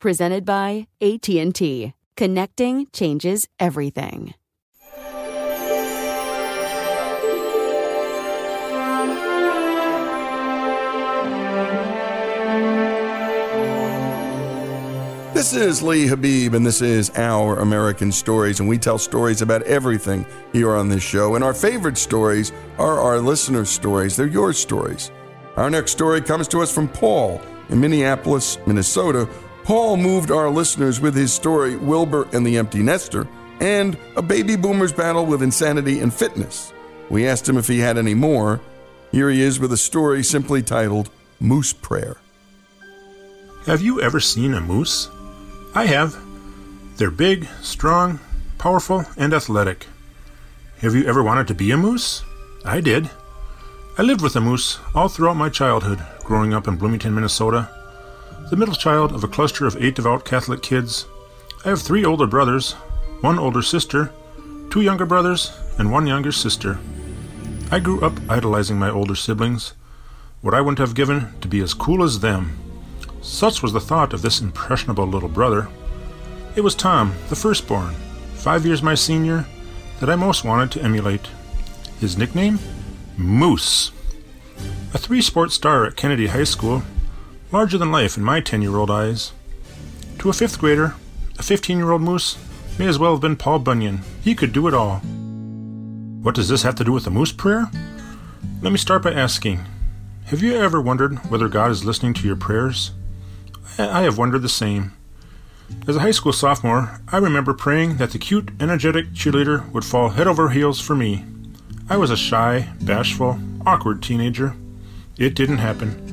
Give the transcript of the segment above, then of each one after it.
Presented by AT&T. Connecting changes everything. This is Lee Habib, and this is Our American Stories, and we tell stories about everything here on this show. And our favorite stories are our listeners' stories, they're your stories. Our next story comes to us from Paul in Minneapolis, Minnesota. Paul moved our listeners with his story, Wilbur and the Empty Nester, and a baby boomer's battle with insanity and fitness. We asked him if he had any more. Here he is with a story simply titled Moose Prayer. Have you ever seen a moose? I have. They're big, strong, powerful, and athletic. Have you ever wanted to be a moose? I did. I lived with a moose all throughout my childhood, growing up in Bloomington, Minnesota. The middle child of a cluster of eight devout Catholic kids. I have three older brothers, one older sister, two younger brothers, and one younger sister. I grew up idolizing my older siblings, what I wouldn't have given to be as cool as them. Such was the thought of this impressionable little brother. It was Tom, the firstborn, five years my senior, that I most wanted to emulate. His nickname? Moose. A three sport star at Kennedy High School, larger than life in my 10 year old eyes. To a fifth grader, a 15 year old moose may as well have been Paul Bunyan. He could do it all. What does this have to do with the moose prayer? Let me start by asking Have you ever wondered whether God is listening to your prayers? I have wondered the same. As a high school sophomore, I remember praying that the cute, energetic cheerleader would fall head over heels for me. I was a shy, bashful, awkward teenager. It didn't happen.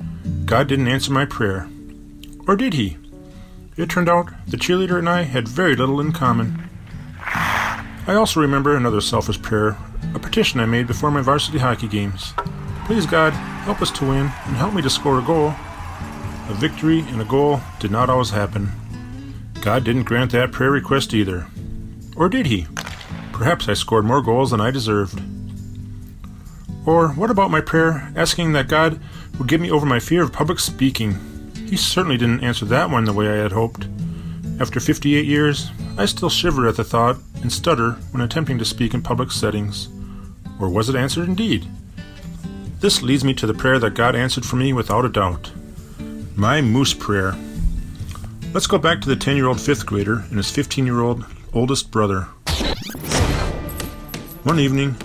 God didn't answer my prayer. Or did He? It turned out the cheerleader and I had very little in common. I also remember another selfish prayer, a petition I made before my varsity hockey games. Please, God, help us to win and help me to score a goal. A victory and a goal did not always happen. God didn't grant that prayer request either. Or did He? Perhaps I scored more goals than I deserved. Or what about my prayer asking that God would get me over my fear of public speaking. He certainly didn't answer that one the way I had hoped. After 58 years, I still shiver at the thought and stutter when attempting to speak in public settings. Or was it answered indeed? This leads me to the prayer that God answered for me without a doubt. My moose prayer. Let's go back to the 10 year old fifth grader and his 15 year old oldest brother. One evening,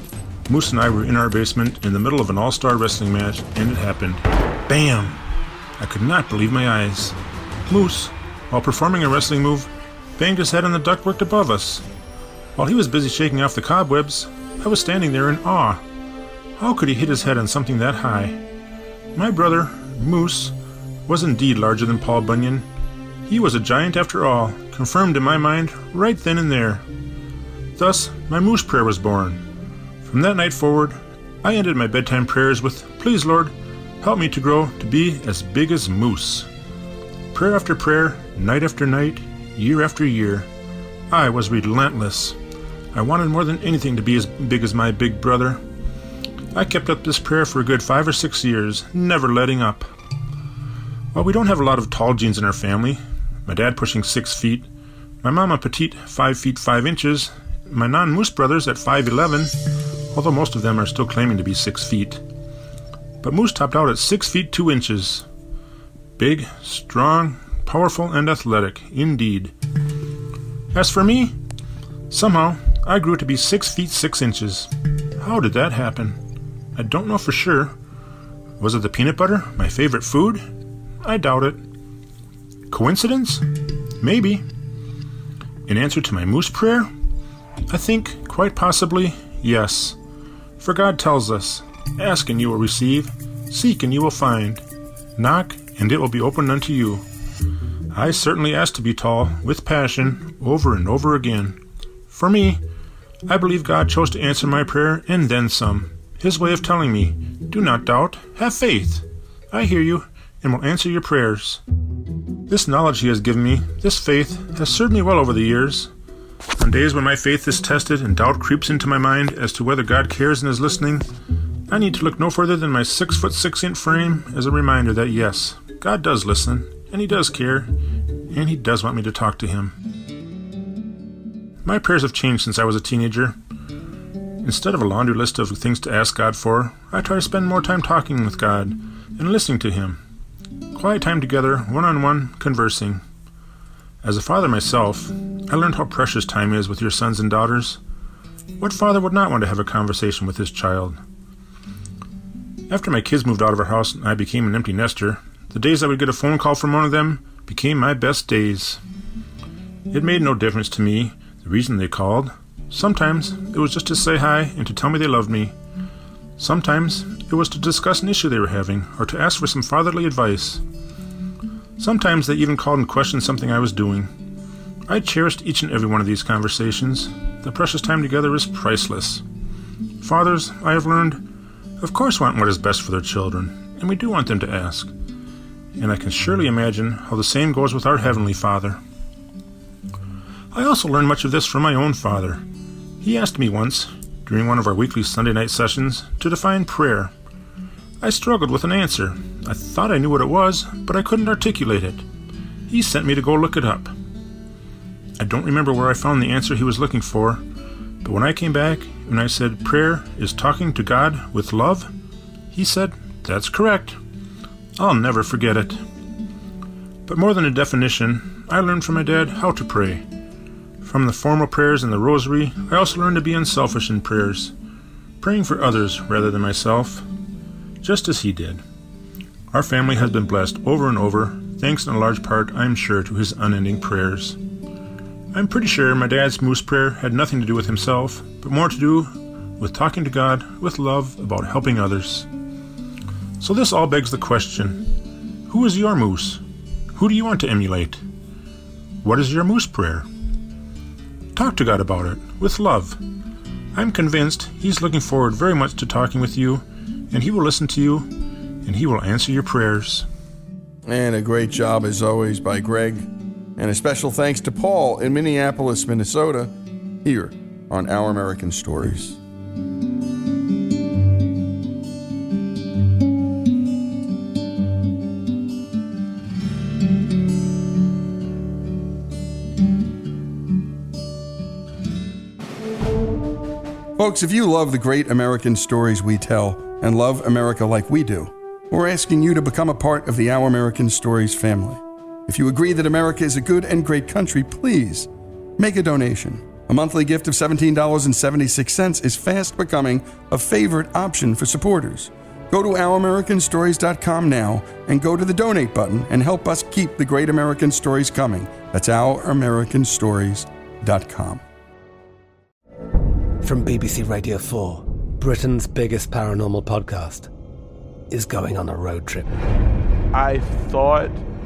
Moose and I were in our basement in the middle of an all star wrestling match, and it happened. Bam! I could not believe my eyes. Moose, while performing a wrestling move, banged his head on the ductwork above us. While he was busy shaking off the cobwebs, I was standing there in awe. How could he hit his head on something that high? My brother, Moose, was indeed larger than Paul Bunyan. He was a giant after all, confirmed in my mind right then and there. Thus, my moose prayer was born. From that night forward, I ended my bedtime prayers with, Please, Lord, help me to grow to be as big as moose. Prayer after prayer, night after night, year after year, I was relentless. I wanted more than anything to be as big as my big brother. I kept up this prayer for a good five or six years, never letting up. While we don't have a lot of tall genes in our family. My dad pushing six feet, my mama petite five feet five inches, my non moose brothers at five eleven, although most of them are still claiming to be six feet. But Moose topped out at six feet two inches. Big, strong, powerful, and athletic, indeed. As for me, somehow I grew to be six feet six inches. How did that happen? I don't know for sure. Was it the peanut butter, my favorite food? I doubt it. Coincidence? Maybe. In answer to my moose prayer? I think, quite possibly, yes. For God tells us, Ask and you will receive, seek and you will find, knock and it will be opened unto you. I certainly asked to be tall, with passion, over and over again. For me, I believe God chose to answer my prayer and then some. His way of telling me, Do not doubt, have faith. I hear you and will answer your prayers. This knowledge He has given me, this faith, has served me well over the years. On days when my faith is tested and doubt creeps into my mind as to whether God cares and is listening, I need to look no further than my six foot six inch frame as a reminder that yes, God does listen, and He does care, and He does want me to talk to Him. My prayers have changed since I was a teenager. Instead of a laundry list of things to ask God for, I try to spend more time talking with God and listening to Him. Quiet time together, one on one, conversing. As a father myself, I learned how precious time is with your sons and daughters. What father would not want to have a conversation with his child? After my kids moved out of our house and I became an empty nester, the days I would get a phone call from one of them became my best days. It made no difference to me the reason they called. Sometimes it was just to say hi and to tell me they loved me. Sometimes it was to discuss an issue they were having or to ask for some fatherly advice. Sometimes they even called and questioned something I was doing. I cherished each and every one of these conversations. The precious time together is priceless. Fathers, I have learned, of course want what is best for their children, and we do want them to ask. And I can surely imagine how the same goes with our Heavenly Father. I also learned much of this from my own father. He asked me once, during one of our weekly Sunday night sessions, to define prayer. I struggled with an answer. I thought I knew what it was, but I couldn't articulate it. He sent me to go look it up. I don't remember where I found the answer he was looking for, but when I came back and I said prayer is talking to God with love, he said, That's correct. I'll never forget it. But more than a definition, I learned from my dad how to pray. From the formal prayers in the rosary, I also learned to be unselfish in prayers, praying for others rather than myself, just as he did. Our family has been blessed over and over, thanks in a large part, I am sure, to his unending prayers. I'm pretty sure my dad's moose prayer had nothing to do with himself, but more to do with talking to God with love about helping others. So this all begs the question Who is your moose? Who do you want to emulate? What is your moose prayer? Talk to God about it with love. I'm convinced He's looking forward very much to talking with you, and He will listen to you, and He will answer your prayers. And a great job, as always, by Greg. And a special thanks to Paul in Minneapolis, Minnesota, here on Our American Stories. Folks, if you love the great American stories we tell and love America like we do, we're asking you to become a part of the Our American Stories family. If you agree that America is a good and great country, please make a donation. A monthly gift of $17.76 is fast becoming a favorite option for supporters. Go to ouramericanstories.com now and go to the donate button and help us keep the great American stories coming. That's ouramericanstories.com. From BBC Radio 4, Britain's biggest paranormal podcast is going on a road trip. I thought